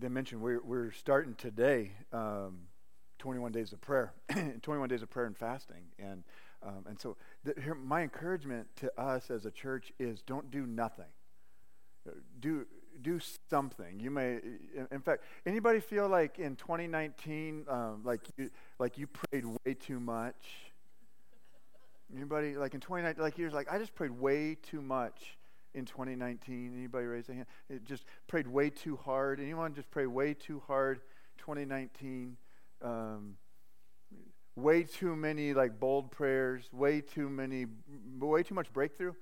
they mentioned we're, we're starting today um, 21 days of prayer, 21 days of prayer and fasting. And, um, and so the, here, my encouragement to us as a church is don't do nothing. Do, do something. You may, in fact, anybody feel like in 2019, um, like, you, like you prayed way too much? Anybody, like in 2019, like you're like, I just prayed way too much in 2019? Anybody raise a hand? It just prayed way too hard. Anyone just pray way too hard 2019? Um, way too many like bold prayers, way too many, way too much breakthrough.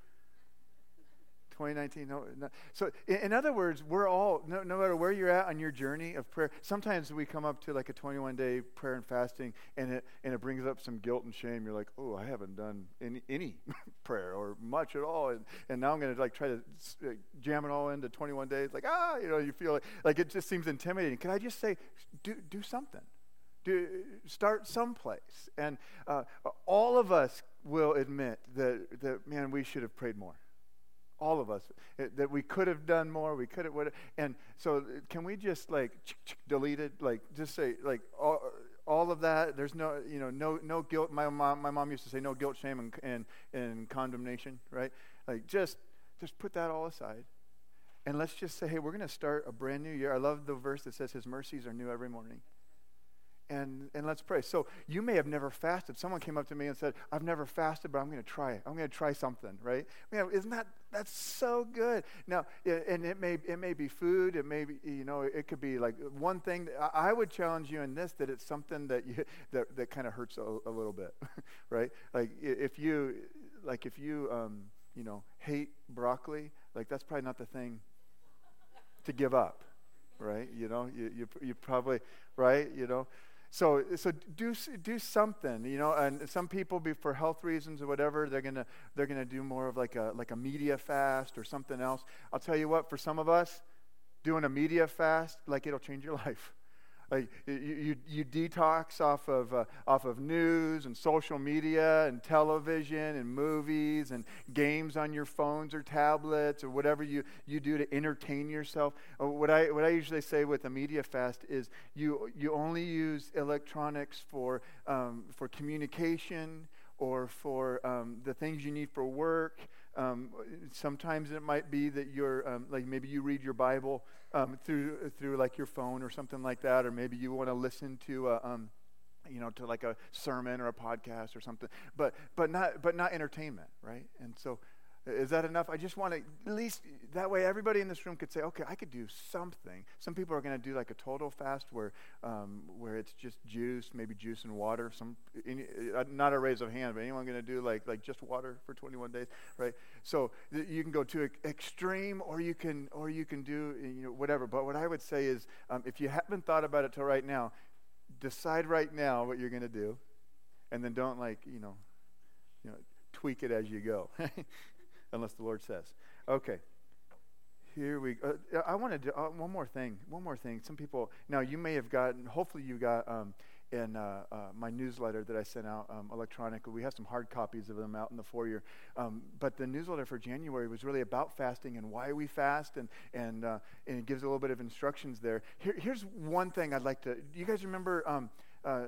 2019. No, no. So, in, other words, we're all, no, no matter where you're at on your journey of prayer, sometimes we come up to like a 21 day prayer and fasting, and it, and it brings up some guilt and shame. You're like, oh, I haven't done any, any prayer or much at all. And, and now I'm going to like try to uh, jam it all into 21 days. Like, ah, you know, you feel like, like it just seems intimidating. Can I just say, do, do something? Do, start someplace. And uh, all of us will admit that, that, man, we should have prayed more all of us eh, that we could have done more we could have would and so eh, can we just like delete it? Like just say like all, eh, all of that. There's no you know no no guilt. My mom my mom used to say no guilt shame and and, and condemnation right? Like just just put that all aside. And let's just say hey we're going to start a brand new year. I love the verse that says his mercies are new every morning and, and let's pray. So you may have never fasted. Someone came up to me and said, I've never fasted, but I'm going to try it. I'm going to try something, right? Man, isn't that, that's so good. Now, and it may, it may be food. It may be, you know, it could be like one thing. I would challenge you in this, that it's something that you, that, that kind of hurts a, a, little bit, right? Like if you, like if you, um, you know, hate broccoli, like that's probably not the thing to give up, right? You know, you, you, you probably, right? You know, so, so do, do something, you know, and some people, be, for health reasons or whatever, they're going to they're gonna do more of like a, like a media fast or something else. I'll tell you what, for some of us, doing a media fast, like it'll change your life. Like you, you, you detox off of, uh, off of news and social media and television and movies and games on your phones or tablets or whatever you, you do to entertain yourself. Uh, what I, what I usually say with a media fast is you, you only use electronics for, um, for communication or for um, the things you need for work. Um, sometimes it might be that you're, um, like maybe you read your Bible um, through through like your phone or something like that, or maybe you want to listen to a, um, you know to like a sermon or a podcast or something, but but not but not entertainment, right? And so is that enough? I just want to, at least that way everybody in this room could say, okay, I could do something. Some people are going to do like a total fast where, um, where it's just juice, maybe juice and water. Some, any, uh, not a raise of hand, but anyone going to do like, like just water for 21 days, right? So you can go to extreme or you can, or you can do, you know, whatever. But what I would say is um, if you haven't thought about it till right now, decide right now what you're going to do. And then don't like, you know, you know, tweak it as you go. unless the Lord says. Okay. Here we go. Uh, I wanted to, uh, one more thing. One more thing. Some people, now you may have gotten, hopefully you got um, in uh, uh, my newsletter that I sent out um, electronically. We have some hard copies of them out in the foyer. Um, but the newsletter for January was really about fasting and why we fast, and, and, uh, and it gives a little bit of instructions there. Here, here's one thing I'd like to, do you guys remember, um, uh,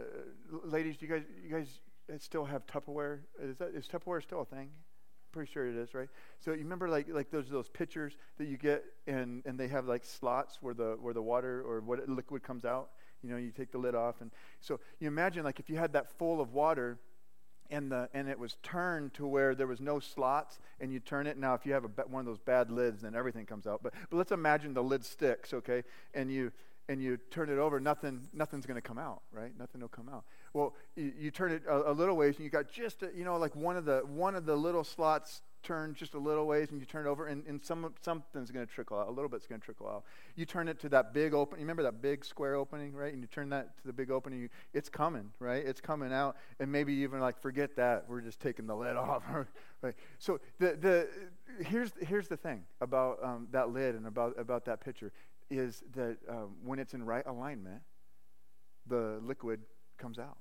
ladies, do you guys, you guys still have Tupperware? Is, that, is Tupperware still a thing? Pretty sure it is, right? So you remember like like those those pitchers that you get and and they have like slots where the where the water or what liquid comes out. You know, you take the lid off, and so you imagine like if you had that full of water, and the and it was turned to where there was no slots, and you turn it. Now, if you have a, one of those bad lids, then everything comes out. But but let's imagine the lid sticks, okay, and you and you turn it over, nothing nothing's going to come out, right? Nothing will come out. Well, you, you turn it a, a, little ways, and you got just a, you know like one of the one of the little slots turned just a little ways, and you turn it over, and, and some something's going to trickle out. A little bit's going to trickle out. You turn it to that big open. You remember that big square opening, right? And you turn that to the big opening. You, it's coming, right? It's coming out, and maybe even like forget that. We're just taking the lid off, right? So the the here's here's the thing about um, that lid and about about that pitcher is that um, when it's in right alignment, the liquid comes out.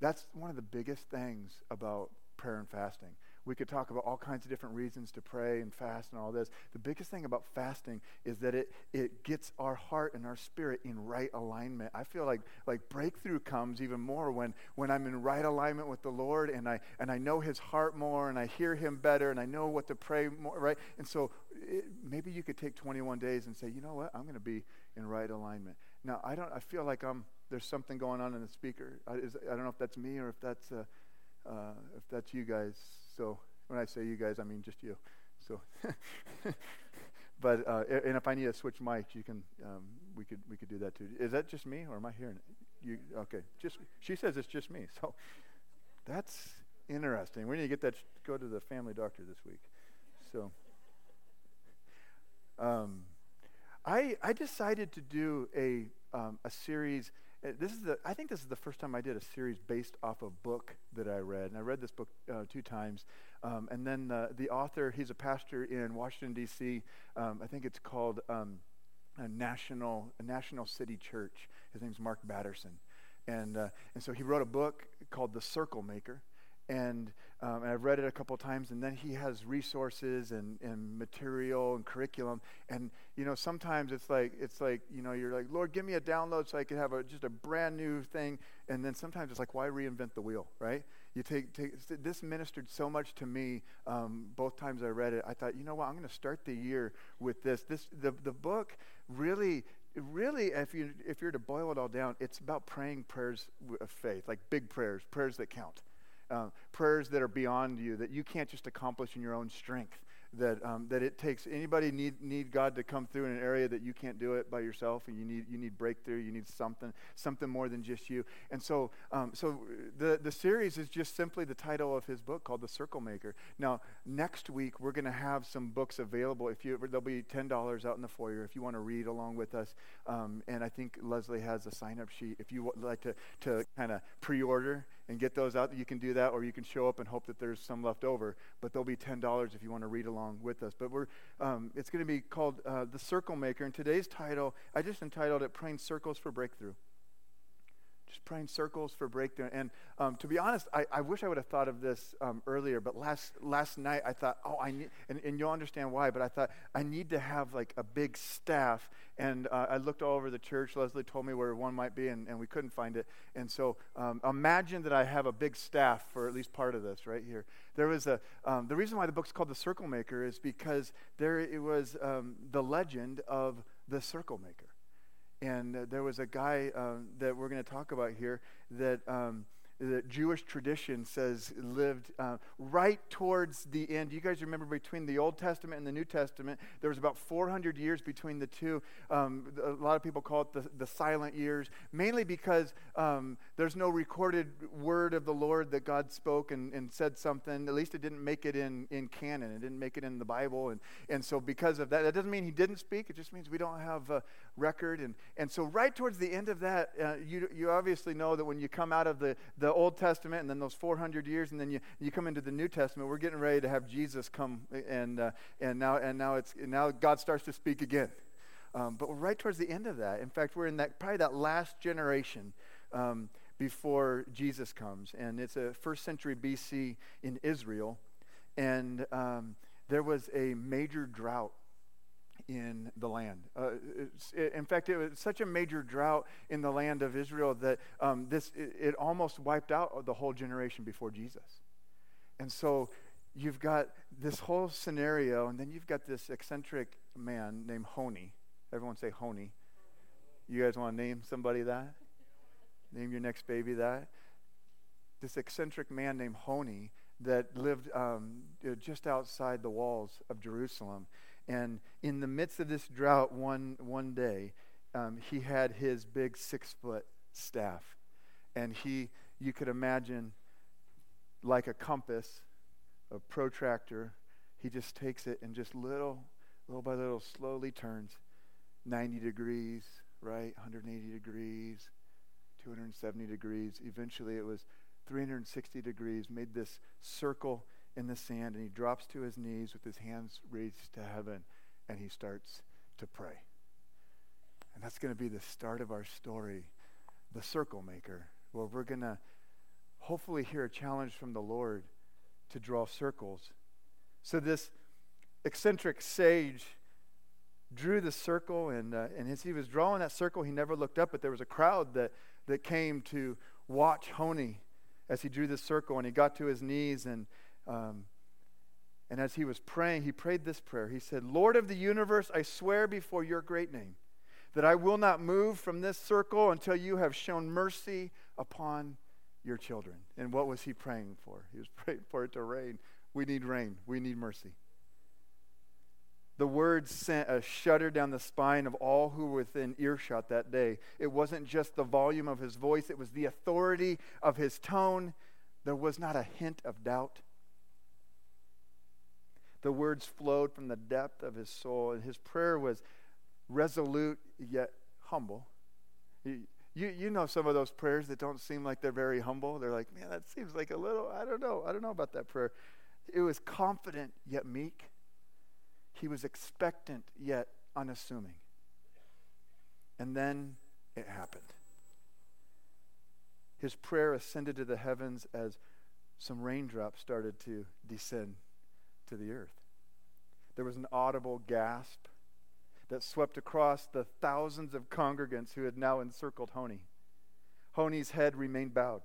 That's one of the biggest things about prayer and fasting. We could talk about all kinds of different reasons to pray and fast and all this. The biggest thing about fasting is that it, it gets our heart and our spirit in right alignment. I feel like, like breakthrough comes even more when, when I'm in right alignment with the Lord and I, and I know his heart more and I hear him better and I know what to pray more, right? And so it, maybe you could take 21 days and say, you know what? I'm going to be in right alignment. Now, I don't, I feel like I'm, there's something going on in the speaker. I, is, I don't know if that's me or if that's, uh, uh, if that's you guys. So when I say you guys, I mean just you. So, but uh, and if I need to switch mics, you can. Um, we could we could do that too. Is that just me, or am I hearing it? You okay? Just she says it's just me. So that's interesting. We need to get that. Go to the family doctor this week. So. Um, I I decided to do a um, a series this is the, I think this is the first time I did a series based off a book that I read. And I read this book uh, two times. Um, and then uh, the author, he's a pastor in Washington, D.C. Um, I think it's called um, a National, a National City Church. His name's Mark Batterson. And, uh, and so he wrote a book called The Circle Maker and, um, and I've read it a couple times. And then he has resources and, and material and curriculum. And you know, sometimes it's like it's like you know, you're like, Lord, give me a download so I can have a, just a brand new thing. And then sometimes it's like, why reinvent the wheel, right? You take, take this ministered so much to me. Um, both times I read it, I thought, you know what, I'm going to start the year with this. This the the book really really, if you if you're to boil it all down, it's about praying prayers of faith, like big prayers, prayers that count uh, prayers that are beyond you, that you can't just accomplish in your own strength that um, that it takes anybody need need God to come through in an area that you can't do it by yourself, and you need you need breakthrough. You need something something more than just you. And so um, so the the series is just simply the title of his book called The Circle Maker. Now next week we're going to have some books available. If you there'll be ten dollars out in the foyer if you want to read along with us. Um, and I think Leslie has a sign up sheet if you would like to to kind of pre order and get those out. You can do that, or you can show up and hope that there's some left over. But there'll be ten dollars if you want to read along with us. But we're, um, it's going to be called uh, The Circle Maker. And today's title, I just entitled it Praying Circles for Breakthrough. Just praying circles for breakthrough. And um, to be honest, I, I, wish I would have thought of this um, earlier, but last, last night I thought, oh, I need, and, and, you'll understand why, but I thought I need to have like a big staff. And uh, I looked all over the church. Leslie told me where one might be, and, and we couldn't find it. And so um, imagine that I have a big staff for at least part of this right here. There was a, um, the reason why the book's called The Circle Maker is because there it was um, the legend of the circle maker. And uh, there was a guy um, that we're going to talk about here that um, that Jewish tradition says lived uh, right towards the end. You guys remember between the Old Testament and the New Testament, there was about 400 years between the two. Um, a lot of people call it the, the silent years, mainly because um, there's no recorded word of the Lord that God spoke and, and said something. At least it didn't make it in, in canon, it didn't make it in the Bible. And, and so, because of that, that doesn't mean he didn't speak, it just means we don't have a record. And, and so, right towards the end of that, uh, you, you obviously know that when you come out of the, the Old Testament and then those 400 years, and then you, you come into the New Testament. We're getting ready to have Jesus come, and, uh, and, now, and now, it's, now God starts to speak again. Um, but we're right towards the end of that. In fact, we're in that probably that last generation um, before Jesus comes, and it's a first century BC in Israel, and um, there was a major drought in the land. Uh, it, in fact, it was such a major drought in the land of Israel that um, this it, it, almost wiped out the whole generation before Jesus. And so you've got this whole scenario, and then you've got this eccentric man named Honi. Everyone say Honi. You guys want to name somebody that? Name your next baby that? This eccentric man named Honi that lived um, just outside the walls of Jerusalem. And in the midst of this drought, one, one day, um, he had his big six foot staff. And he, you could imagine, like a compass, a protractor, he just takes it and just little, little by little, slowly turns 90 degrees, right? 180 degrees, 270 degrees. Eventually, it was 360 degrees, made this circle in the sand and he drops to his knees with his hands raised to heaven and he starts to pray. And that's going to be the start of our story, the circle maker, where we're going to hopefully hear a challenge from the Lord to draw circles. So this eccentric sage drew the circle, and, uh, and as he was drawing that circle, he never looked up, but there was a crowd that, that came to watch Honi as he drew the circle, and he got to his knees, and, um, and as he was praying, he prayed this prayer. He said, Lord of the universe, I swear before your great name that I will not move from this circle until you have shown mercy upon your children. And what was he praying for? He was praying for it to rain. We need rain. We need mercy. The words sent a shudder down the spine of all who were within earshot that day. It wasn't just the volume of his voice, it was the authority of his tone. There was not a hint of doubt. The words flowed from the depth of his soul, and his prayer was resolute yet humble. You, you, know some of those prayers that don't seem like they're very humble. They're like, man, that seems like a little, I don't know. I don't know about that prayer. It was confident yet meek. He was expectant yet unassuming. And then it happened. His prayer ascended to the heavens as some raindrops started to descend to the earth. There was an audible gasp that swept across the thousands of congregants who had now encircled Honi. Honi's head remained bowed.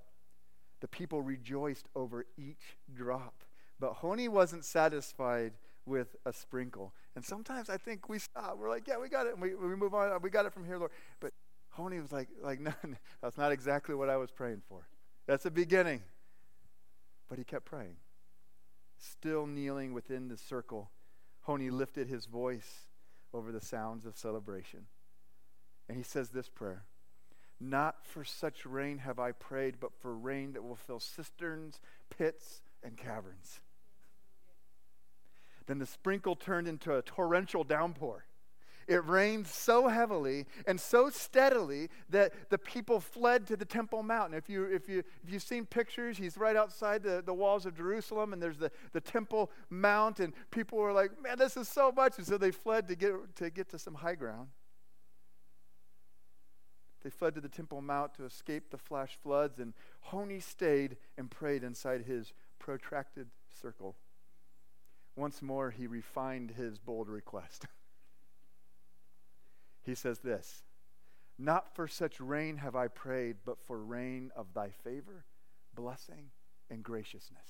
The people rejoiced over each drop. But Honi wasn't satisfied with a sprinkle. And sometimes I think we stop. We're like, yeah, we got it. And we, we move on. We got it from here, Lord. But Honi was like, like no, that's not exactly what I was praying for. That's the beginning. But he kept praying. Still kneeling within the circle, Honi lifted his voice over the sounds of celebration. And he says this prayer Not for such rain have I prayed, but for rain that will fill cisterns, pits, and caverns. Then the sprinkle turned into a torrential downpour. It rained so heavily and so steadily that the people fled to the Temple Mount. If, you, if, you, if you've seen pictures, he's right outside the, the walls of Jerusalem, and there's the, the Temple Mount, and people were like, man, this is so much. And so they fled to get to, get to some high ground. They fled to the Temple Mount to escape the flash floods, and Honi stayed and prayed inside his protracted circle. Once more, he refined his bold request. he says this Not for such rain have I prayed, but for rain of thy favor, blessing, and graciousness.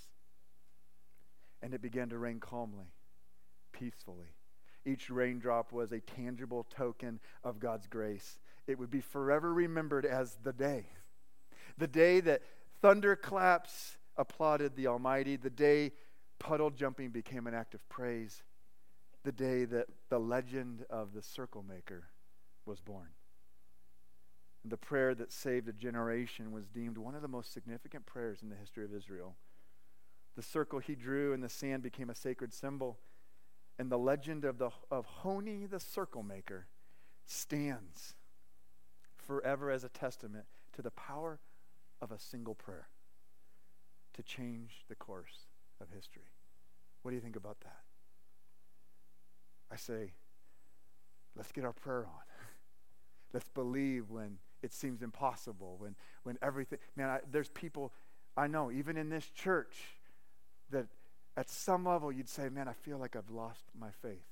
And it began to rain calmly, peacefully. Each raindrop was a tangible token of God's grace. It would be forever remembered as the day. The day that thunderclaps applauded the Almighty, the day puddle jumping became an act of praise, the day that the legend of the circle maker was born. The prayer that saved a generation was deemed one of the most significant prayers in the history of Israel. The circle he drew in the sand became a sacred symbol, and the legend of, the, of Honi the circle maker stands forever as a testament to the power of a single prayer to change the course of history. What do you think about that? I say, let's get our prayer on. Let's believe when it seems impossible, when, when everything, man, I, there's people I know, even in this church, that at some level you'd say, man, I feel like I've lost my faith.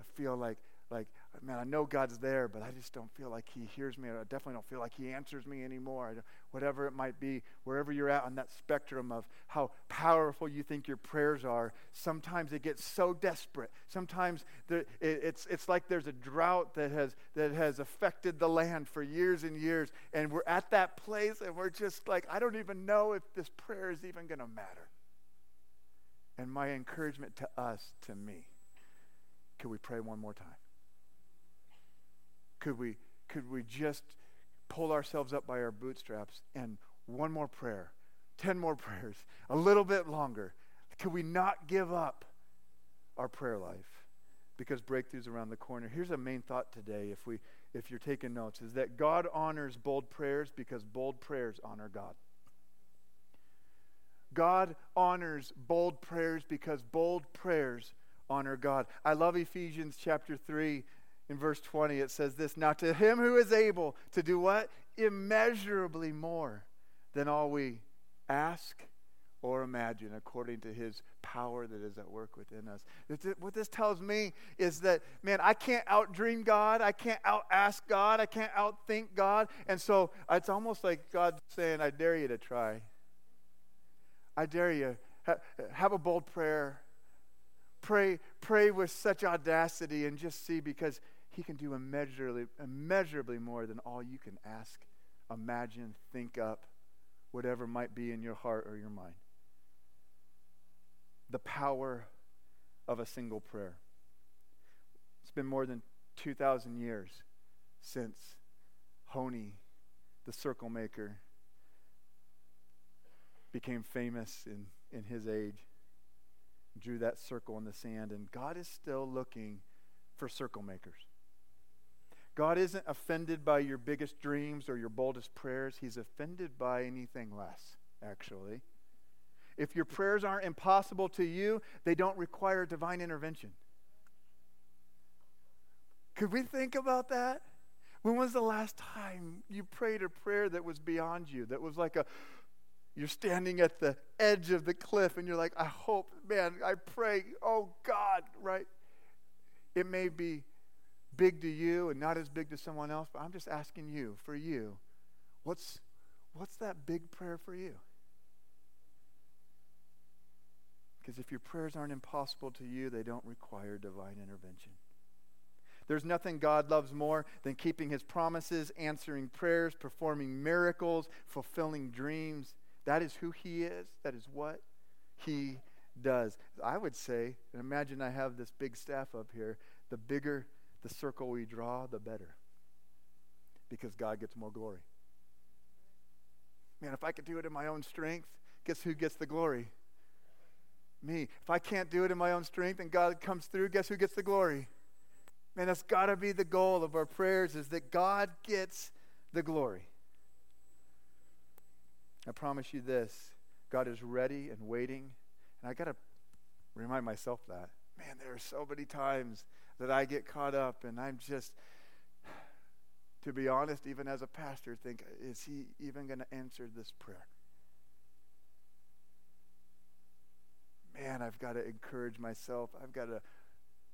I feel like like, man, I know God's there, but I just don't feel like He hears me. I definitely don't feel like He answers me anymore. Whatever it might be, wherever you're at on that spectrum of how powerful you think your prayers are, sometimes it gets so desperate. Sometimes there, it, it's, it's like there's a drought that has, that has affected the land for years and years, and we're at that place, and we're just like, I don't even know if this prayer is even going to matter. And my encouragement to us, to me, can we pray one more time? Could we, could we just pull ourselves up by our bootstraps and one more prayer, 10 more prayers, a little bit longer? Could we not give up our prayer life? Because breakthroughs around the corner. Here's a main thought today, if, we, if you're taking notes, is that God honors bold prayers because bold prayers honor God. God honors bold prayers because bold prayers honor God. I love Ephesians chapter 3 in verse 20, it says this Now to him who is able to do what? Immeasurably more than all we ask or imagine according to his power that is at work within us. What this tells me is that, man, I can't outdream God. I can't outask God. I can't outthink God. And so it's almost like God saying, I dare you to try. I dare you. Have a bold prayer. Pray, pray with such audacity and just see because he can do immeasurably, immeasurably more than all you can ask, imagine, think up, whatever might be in your heart or your mind the power of a single prayer. It's been more than 2,000 years since Honi, the circle maker, became famous in, in his age, drew that circle in the sand, and God is still looking for circle makers. God isn't offended by your biggest dreams or your boldest prayers. He's offended by anything less, actually. If your prayers aren't impossible to you, they don't require divine intervention. Could we think about that? When was the last time you prayed a prayer that was beyond you? That was like a, you're standing at the edge of the cliff and you're like, I hope, man, I pray, oh God, right? It may be big to you and not as big to someone else, but I'm just asking you, for you, what's, what's that big prayer for you? Because if your prayers aren't impossible to you, they don't require divine intervention. There's nothing God loves more than keeping his promises, answering prayers, performing miracles, fulfilling dreams. That is who he is. That is what he does. I would say, and imagine I have this big staff up here, the bigger the circle we draw, the better. Because God gets more glory. Man, if I could do it in my own strength, guess who gets the glory? me. If I can't do it in my own strength and God comes through, guess who gets the glory? Man, that's got to be the goal of our prayers is that God gets the glory. I promise you this God is ready and waiting. And I got to remind myself that. Man, there are so many times that I get caught up and I'm just, to be honest, even as a pastor, think, is he even going to answer this prayer? man, I've got to encourage myself. I've got to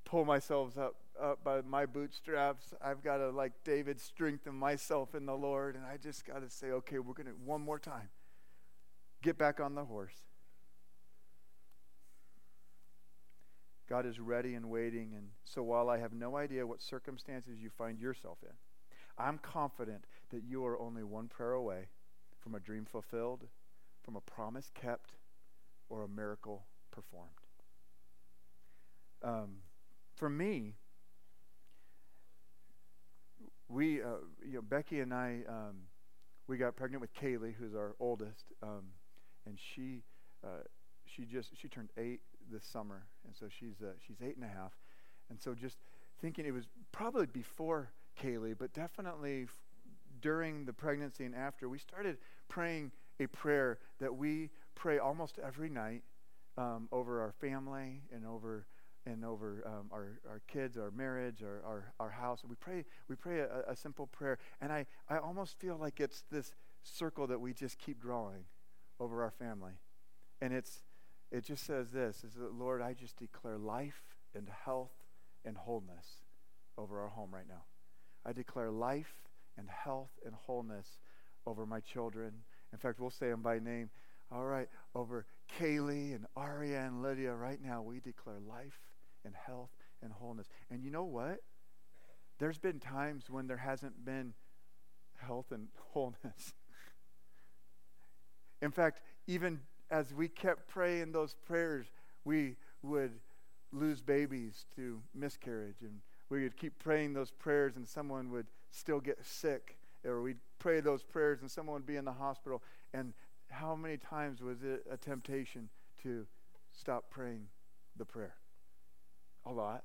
pull myself up, up by my bootstraps. I've got to, like David, strengthen myself in the Lord. And I just got to say, okay, we're going to, one more time, get back on the horse. God is ready and waiting. And so while I have no idea what circumstances you find yourself in, I'm confident that you are only one prayer away from a dream fulfilled, from a promise kept, or a miracle performed. Um, for me, we, uh, you know, Becky and I, um, we got pregnant with Kaylee, who's our oldest, um, and she, uh, she just she turned eight this summer, and so she's uh, she's eight and a half, and so just thinking it was probably before Kaylee, but definitely f- during the pregnancy and after, we started praying a prayer that we pray almost every night um, over our family and over and over um, our, our kids, our marriage, our, our, our house. We pray, we pray a, a, simple prayer. And I, I almost feel like it's this circle that we just keep drawing over our family. And it's, it just says this, is that, Lord, I just declare life and health and wholeness over our home right now. I declare life and health and wholeness over my children. In fact, we'll say them by name. All right, over Kaylee and Aria and Lydia, right now we declare life and health and wholeness. And you know what? There's been times when there hasn't been health and wholeness. In fact, even as we kept praying those prayers, we would lose babies to miscarriage. And we would keep praying those prayers, and someone would still get sick. Or we'd pray those prayers, and someone would be in the hospital. And how many times was it a temptation to stop praying the prayer? A lot.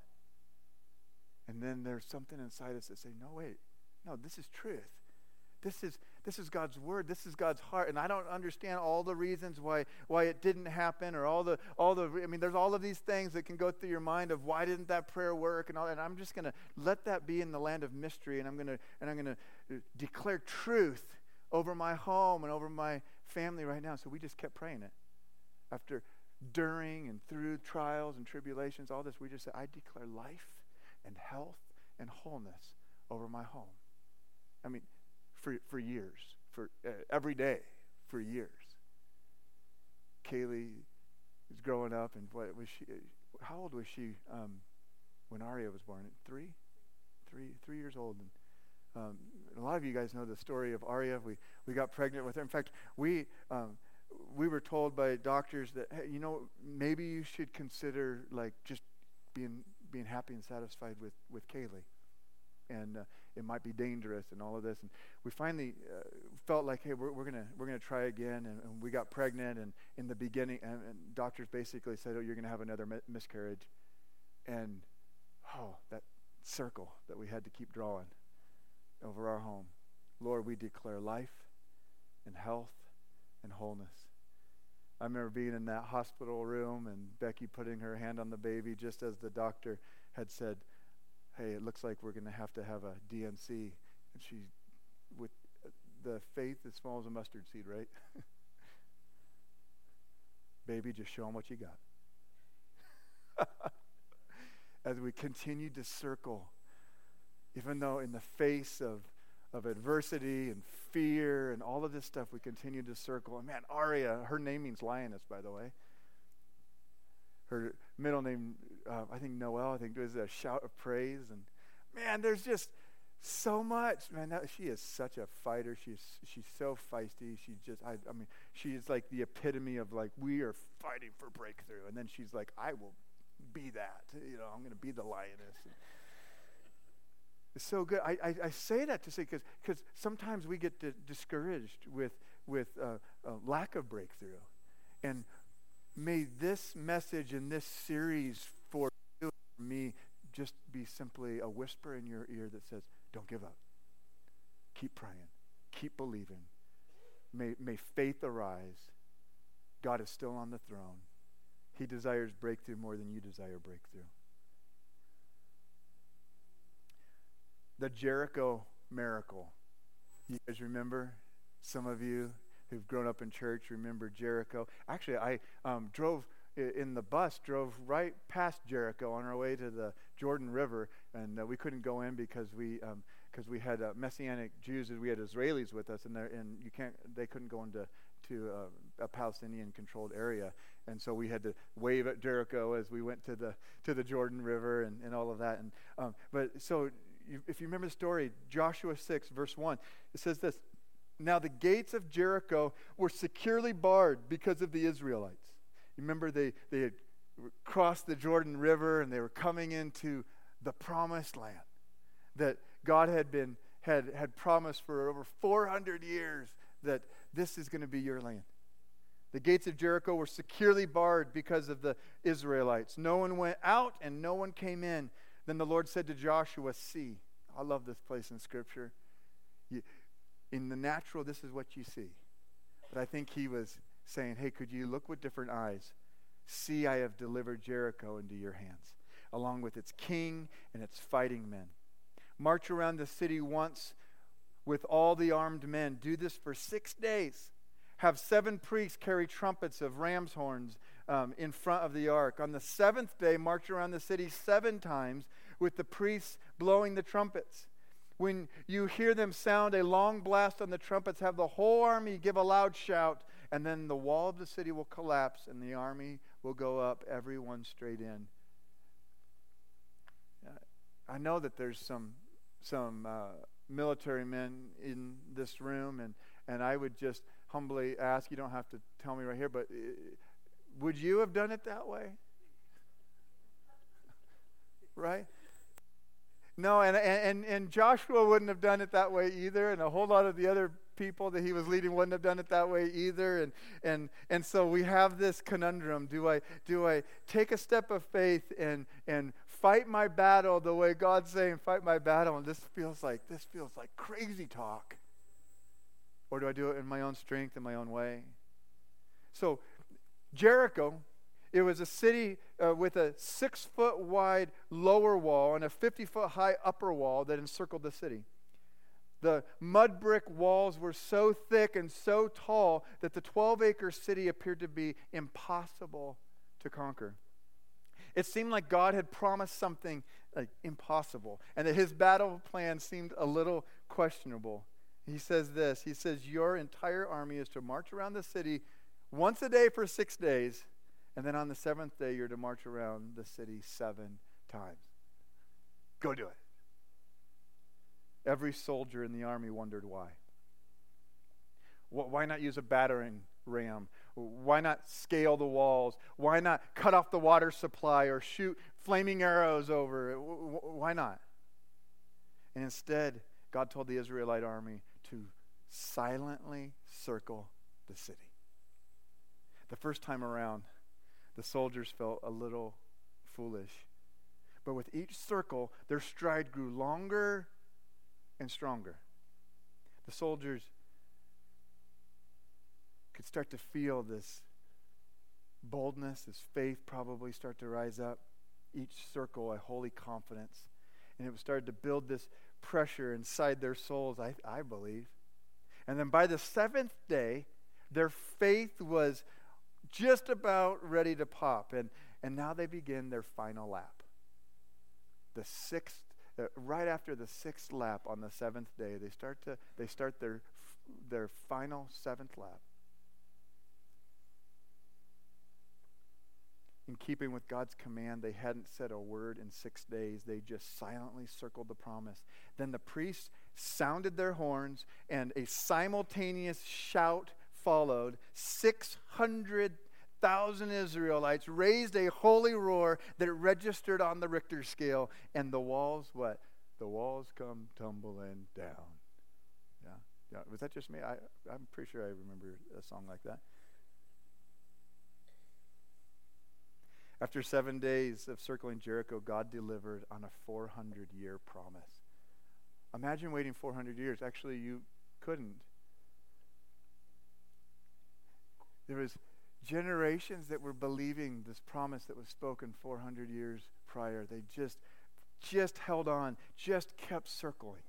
And then there's something inside us that say, no, wait, no, this is truth. This is this is God's word. This is God's heart. And I don't understand all the reasons why why it didn't happen or all the all the I mean there's all of these things that can go through your mind of why didn't that prayer work and all and I'm just going to let that be in the land of mystery and I'm going to and I'm going to uh, declare truth over my home and over my family right now. So we just kept praying it. after during and through trials and tribulations, all this, we just said, I declare life and health and wholeness over my home. I mean, for, for years, for uh, every day, for years. Kaylee is growing up, and what was she? How old was she um, when Aria was born? Three, three, three years old. And um, a lot of you guys know the story of Aria. We we got pregnant with her. In fact, we um, we were told by doctors that hey, you know maybe you should consider like just being being happy and satisfied with with Kaylee, and uh, it might be dangerous and all of this. And we finally uh, felt like, hey, we're, we're gonna we're gonna try again. And, and, we got pregnant. And in the beginning, and, and doctors basically said, oh, you're gonna have another mi- miscarriage. And oh, that circle that we had to keep drawing over our home. Lord, we declare life and health and wholeness. I remember being in that hospital room and Becky putting her hand on the baby just as the doctor had said, hey, it looks like we're going to have to have a D&C. And she, with the faith as small as a mustard seed, right? Baby, just show them what you got. as we continue to circle, even though in the face of, of adversity and fear and all of this stuff, we continue to circle. And man, Aria, her name means lioness, by the way. Her middle name, uh, I think Noel, I think it was a shout of praise. And man, there's just so much. Man, that, she is such a fighter. She's she's so feisty. She just, I, I mean, she is like the epitome of like we are fighting for breakthrough. And then she's like, I will be that. You know, I'm going to be the lioness. And it's so good. I, I, I say that to say because because sometimes we get discouraged with with uh, lack of breakthrough, and may this message in this series for you, for me, just be simply a whisper in your ear that says, don't give up. Keep praying. Keep believing. May, may faith arise. God is still on the throne. He desires breakthrough more than you desire breakthrough. The Jericho miracle. You guys remember? Some of you who've grown up in church remember Jericho. Actually, I um, drove in the bus, drove right past Jericho on our way to the Jordan River, and uh, we couldn't go in because we because um, we had uh, Messianic Jews, and we had Israelis with us, and, and you can't they couldn't go into to uh, a Palestinian-controlled area, and so we had to wave at Jericho as we went to the to the Jordan River and, and all of that. And um, but so if you remember the story, Joshua six verse one, it says this: now the gates of Jericho were securely barred because of the Israelites. Remember they, they had crossed the Jordan River and they were coming into the promised land that God had been had, had promised for over 400 years that this is going to be your land. The gates of Jericho were securely barred because of the Israelites. No one went out and no one came in. Then the Lord said to Joshua, See, I love this place in Scripture. In the natural, this is what you see. But I think he was saying, hey, could you look with different eyes? See, I have delivered Jericho into your hands, along with its king and its fighting men. March around the city once with all the armed men. Do this for six days. Have seven priests carry trumpets of ram's horns um, in front of the ark. On the seventh day, march around the city seven times with the priests blowing the trumpets. When you hear them sound a long blast on the trumpets, have the whole army give a loud shout, and then the wall of the city will collapse and the army will go up, everyone straight in. I know that there's some some uh, military men in this room, and, and I would just humbly ask you don't have to tell me right here, but uh, would you have done it that way? right? No, and, and, and Joshua wouldn't have done it that way either, and a whole lot of the other people that he was leading wouldn't have done it that way either. And, and, and so we have this conundrum. Do I, do I take a step of faith and, and fight my battle the way God's saying fight my battle? And this feels like, this feels like crazy talk. Or do I do it in my own strength, in my own way? So Jericho it was a city uh, with a six foot wide lower wall and a 50 foot high upper wall that encircled the city. The mud brick walls were so thick and so tall that the 12 acre city appeared to be impossible to conquer. It seemed like God had promised something like impossible and that his battle plan seemed a little questionable. He says this He says, Your entire army is to march around the city once a day for six days, and then on the seventh day, you're to march around the city seven times. Go do it. Every soldier in the army wondered why. Why not use a battering ram? Why not scale the walls? Why not cut off the water supply or shoot flaming arrows over it? Why not? And instead, God told the Israelite army to silently circle the city. The first time around, the soldiers felt a little foolish. But with each circle, their stride grew longer and stronger. The soldiers could start to feel this boldness, this faith probably start to rise up. Each circle, a holy confidence. And it started to build this pressure inside their souls, I, I believe. And then by the seventh day, their faith was just about ready to pop. And, and now they begin their final lap. The sixth, uh, right after the sixth lap on the seventh day, they start, to, they start their, their final seventh lap. in keeping with God's command, they hadn't said a word in six days. They just silently circled the promise. Then the priests sounded their horns, and a simultaneous shout followed. 600,000 Israelites raised a holy roar that registered on the Richter scale, and the walls, what? The walls come tumbling down. Yeah. yeah. Was that just me? I, I'm pretty sure I remember a song like that. After seven days of circling Jericho, God delivered on a 400 year promise. Imagine waiting 400 years. Actually, you couldn't. There was generations that were believing this promise that was spoken 400 years prior. They just just held on, just kept circling.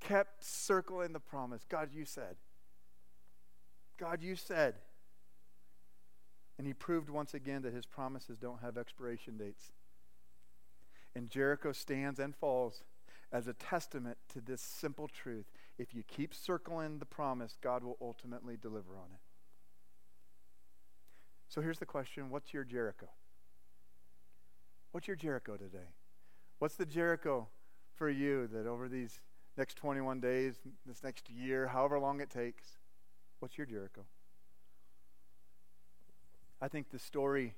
Kept circling the promise. God, you said. God, you said. And he proved once again that his promises don't have expiration dates. And Jericho stands and falls as a testament to this simple truth. If you keep circling the promise, God will ultimately deliver on it. So here's the question What's your Jericho? What's your Jericho today? What's the Jericho for you that over these next 21 days, this next year, however long it takes, what's your Jericho? I think the story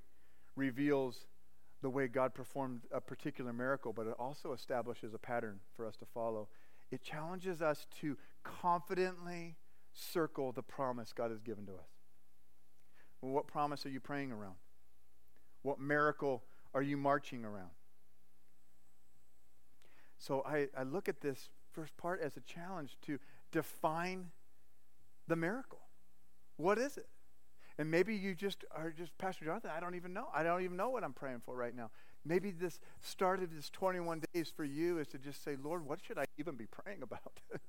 reveals the way God performed a particular miracle, but it also establishes a pattern for us to follow. It challenges us to confidently circle the promise God has given to us. Well, what promise are you praying around? What miracle are you marching around? So I, I look at this first part as a challenge to define the miracle. What is it? And maybe you just are just, Pastor Jonathan, I don't even know. I don't even know what I'm praying for right now. Maybe this start of this 21 days for you is to just say, Lord, what should I even be praying about?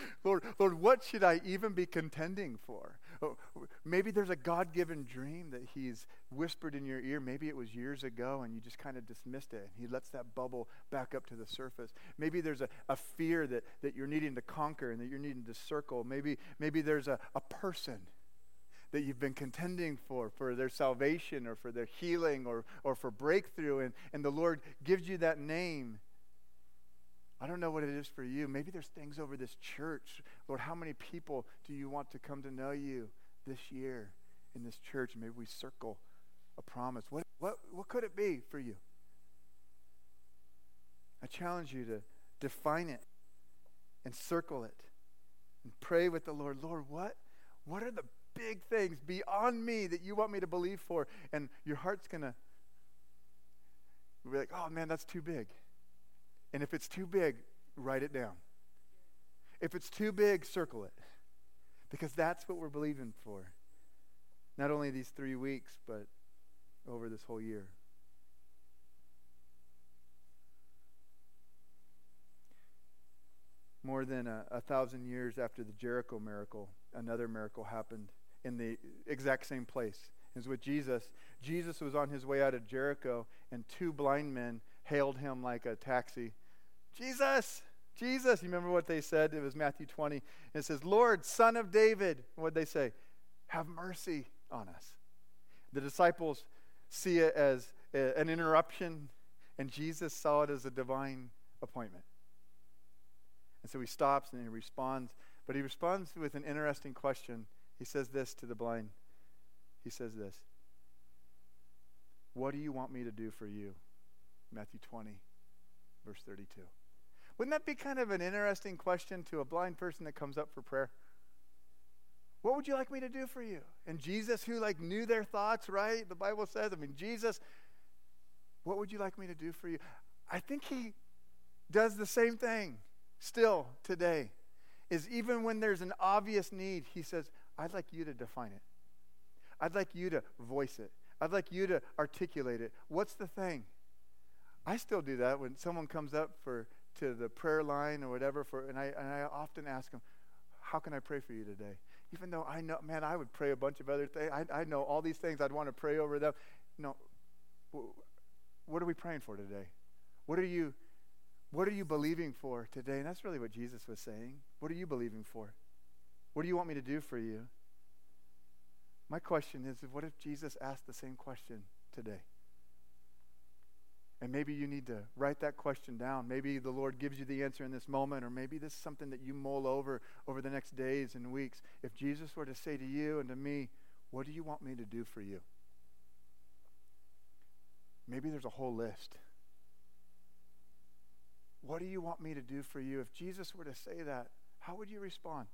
Lord, Lord, what should I even be contending for? Oh, maybe there's a God given dream that He's whispered in your ear. Maybe it was years ago and you just kind of dismissed it. And He lets that bubble back up to the surface. Maybe there's a, a fear that, that you're needing to conquer and that you're needing to circle. Maybe, maybe there's a, a person that you've been contending for, for their salvation or for their healing or, or for breakthrough, and, and the Lord gives you that name. I don't know what it is for you. Maybe there's things over this church. Lord, how many people do you want to come to know you this year in this church? Maybe we circle a promise. What, what, what could it be for you? I challenge you to define it and circle it and pray with the Lord. Lord, what, what are the big things beyond me that you want me to believe for. And your heart's going to be like, oh man, that's too big. And if it's too big, write it down. If it's too big, circle it. Because that's what we're believing for. Not only these three weeks, but over this whole year. more than a, a thousand years after the Jericho miracle, another miracle happened in the exact same place. Was with Jesus. Jesus was on his way out of Jericho, and two blind men hailed him like a taxi. Jesus! Jesus! You remember what they said? It was Matthew 20. And It says, Lord, son of David. What'd they say? Have mercy on us. The disciples see it as a, an interruption, and Jesus saw it as a divine appointment. And so he stops and he responds, but he responds with an interesting question. He says this to the blind. He says this What do you want me to do for you? Matthew 20, verse 32. Wouldn't that be kind of an interesting question to a blind person that comes up for prayer? What would you like me to do for you? And Jesus, who like knew their thoughts, right? The Bible says, I mean, Jesus, what would you like me to do for you? I think he does the same thing still today. Is even when there's an obvious need, he says, I'd like you to define it. I'd like you to voice it. I'd like you to articulate it. What's the thing? I still do that when someone comes up for to the prayer line or whatever for and I and I often ask them, How can I pray for you today? even though I know, man, I would pray a bunch of other things. I, I know all these things. I'd want to pray over them. No, what are we praying for today? What are you, what are you believing for today? And that's really what Jesus was saying. What are you believing for? What do you want me to do for you? My question is, what if Jesus asked the same question today? And maybe you need to write that question down. Maybe the Lord gives you the answer in this moment, or maybe this is something that you mull over over the next days and weeks. If Jesus were to say to you and to me, What do you want me to do for you? Maybe there's a whole list. What do you want me to do for you? If Jesus were to say that, how would you respond?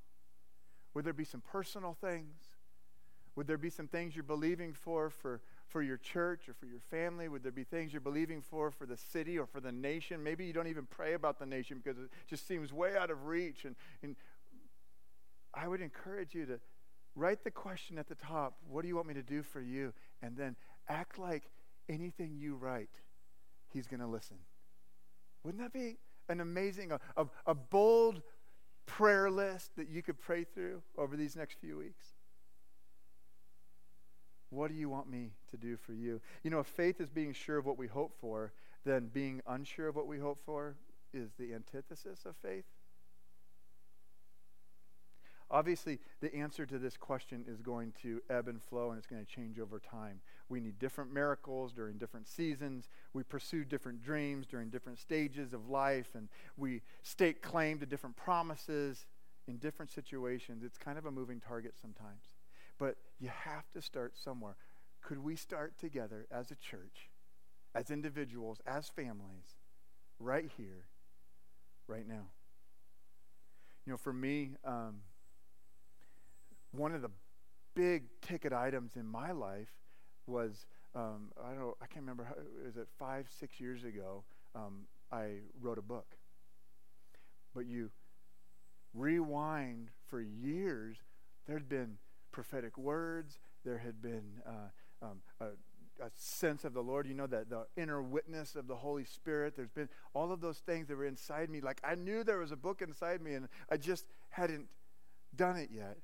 Would there be some personal things? Would there be some things you're believing for for for your church or for your family? Would there be things you're believing for for the city or for the nation? Maybe you don't even pray about the nation because it just seems way out of reach. And, and I would encourage you to write the question at the top What do you want me to do for you? And then act like anything you write, He's going to listen. Wouldn't that be an amazing, a, a, a bold prayer list that you could pray through over these next few weeks? What do you want me to do for you? You know, if faith is being sure of what we hope for, then being unsure of what we hope for is the antithesis of faith. Obviously, the answer to this question is going to ebb and flow and it's going to change over time. We need different miracles during different seasons. We pursue different dreams during different stages of life, and we stake claim to different promises in different situations. It's kind of a moving target sometimes. But you have to start somewhere. Could we start together as a church, as individuals, as families, right here, right now? You know, for me, um, one of the big ticket items in my life was um, I don't I can't remember how, was it five, six years ago? Um, I wrote a book. But you rewind for years, there'd been prophetic words. There had been uh, um, a, a, sense of the Lord. You know, that the inner witness of the Holy Spirit. There's been all of those things that were inside me. Like I knew there was a book inside me, and I just hadn't done it yet.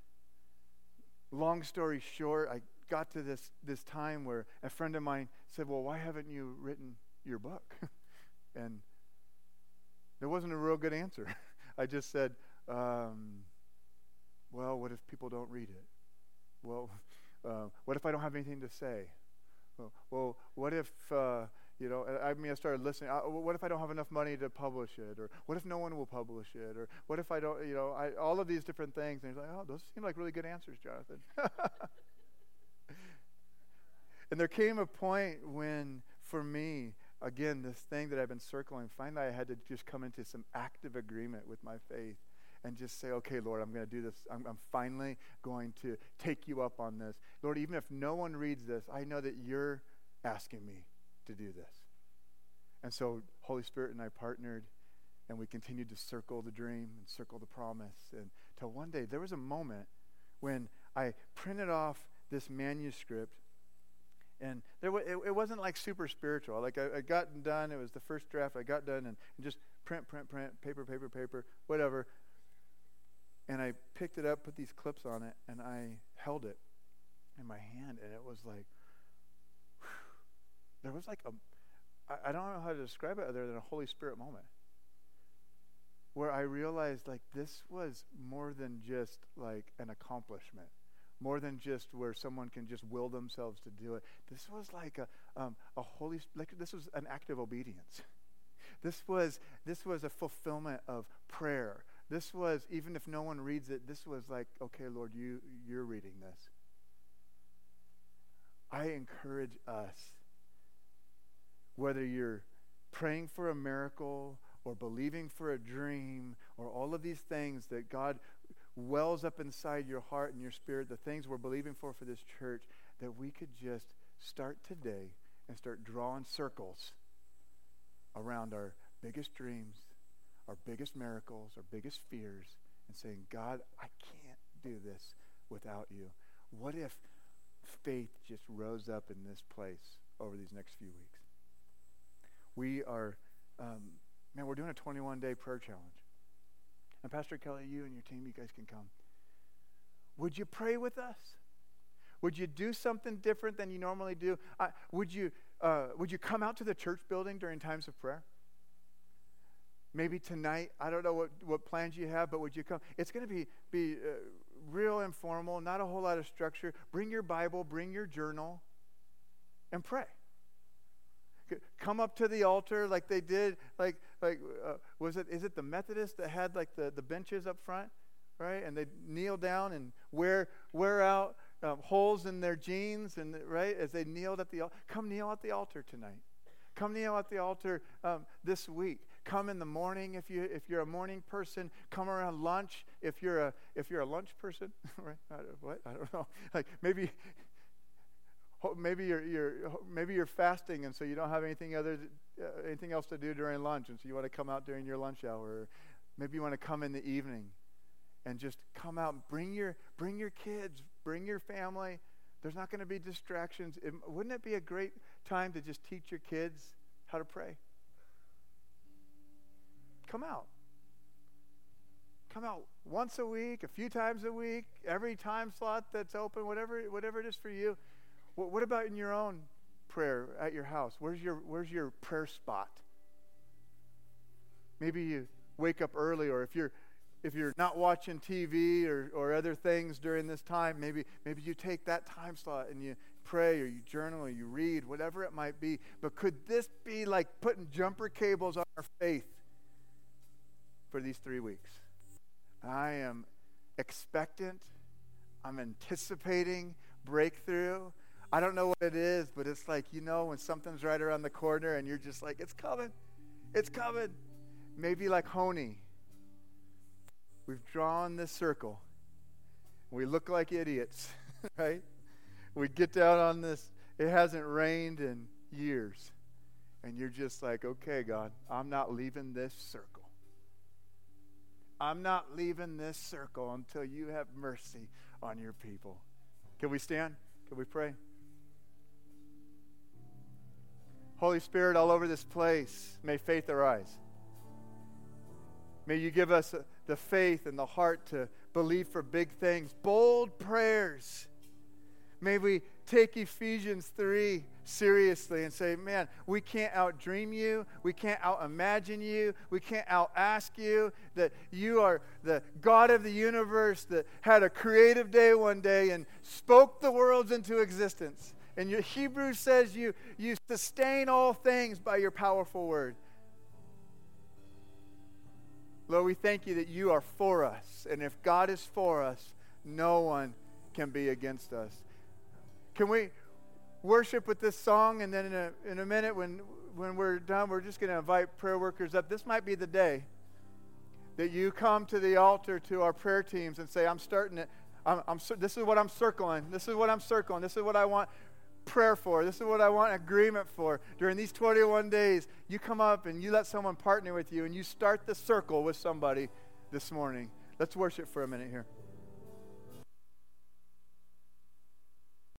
Long story short, I got to this this time where a friend of mine said, "Well, why haven't you written your book?" and there wasn't a real good answer. I just said, um, "Well, what if people don't read it?" Well, uh, what if I don't have anything to say? Well, well what if, uh, you know, I mean, I started listening. Uh, what if I don't have enough money to publish it? Or what if no one will publish it? Or what if I don't, you know, I, all of these different things. And he's like, oh, those seem like really good answers, Jonathan. and there came a point when, for me, again, this thing that I've been circling, finally I had to just come into some active agreement with my faith and just say, okay, Lord, I'm going to do this. I'm, I'm, finally going to take you up on this. Lord, even if no one reads this, I know that you're asking me to do this. And so, Holy Spirit and I partnered, and we continued to circle the dream and circle the promise. And till one day, there was a moment when I printed off this manuscript and there it, it, wasn't like super spiritual. Like I, I got done, it was the first draft. I got done and, and just print, print, print, paper, paper, paper, whatever. And I picked it up, put these clips on it, and I held it in my hand, and it was like, whew, there was like a, I, I don't know how to describe it other than a Holy Spirit moment where I realized like this was more than just like an accomplishment, more than just where someone can just will themselves to do it. This was like a um, a holy like this was an act of obedience. This was this was a fulfillment of prayer. This was even if no one reads it, this was like okay, Lord, you you're reading this. I encourage us whether you're praying for a miracle or believing for a dream or all of these things that God wells up inside your heart and your spirit, the things we're believing for for this church, that we could just start today and start drawing circles around our biggest dreams, our biggest miracles, our biggest fears, and saying, God, I can't do this without you. What if faith just rose up in this place over these next few weeks? We are um, Man, we're doing a 21 day prayer challenge. And Pastor Kelly, you and your team, you guys can come. Would you pray with us? Would you do something different than you normally do? Would, you, uh, would you come out to the church building during times of prayer? Maybe tonight. I don't know what, what plans you have, but would you come? It's going to be, be uh, real informal, not a whole lot of structure. Bring your Bible, bring your journal, and pray come up to the altar like they did like like uh, was it is it the Methodists that had like the, the benches up front right and they kneel down and wear wear out um, holes in their jeans and right as they kneeled at the altar come kneel at the altar tonight come kneel at the altar um, this week come in the morning. If you if you're a morning person come around lunch. If you're a if you're a lunch person right? I what? I don't know. Like maybe maybe you're, you're maybe you're fasting and so you don't have anything other uh, anything else to do during lunch and so you want to come out during your lunch hour. Maybe you want to come in the evening and just come out and bring your bring your kids bring your family. There's not going to be distractions. It, wouldn't it be a great time to just teach your kids how to pray come out come out once a week a few times a week every time slot that's open whatever whatever it is for you what about in your own prayer at your house? Where's your, where's your prayer spot? Maybe you wake up early, or if you're, if you're not watching TV or, or other things during this time, maybe, maybe you take that time slot and you pray or you journal or you read, whatever it might be. But could this be like putting jumper cables on our faith for these three weeks? I am expectant, I'm anticipating breakthrough. I don't know what it is, but it's like, you know, when something's right around the corner and you're just like, it's coming. It's coming. Maybe like Honi. We've drawn this circle. We look like idiots, right? We get down on this. It hasn't rained in years. And you're just like, okay, God, I'm not leaving this circle. I'm not leaving this circle until you have mercy on your people. Can we stand? Can we pray? Holy Spirit, all over this place, may faith arise. May you give us the faith and the heart to believe for big things, bold prayers. May we take Ephesians 3 seriously and say, man, we can't outdream you. We can't outimagine you. We can't outask you. That you are the God of the universe that had a creative day one day and spoke the worlds into existence. And your Hebrews says you, you sustain all things by your powerful word. Lord, we thank you that you are for us. And if God is for us, no one can be against us. Can we worship with this song? And then in a, in a minute, when, when we're done, we're just going to invite prayer workers up. This might be the day that you come to the altar to our prayer teams and say, I'm starting it. I'm, I'm, this is what I'm circling. This is what I'm circling. This is what I want prayer for. This is what I want agreement for. During these 21 days, you come up and you let someone partner with you and you start the circle with somebody this morning. Let's worship for a minute here.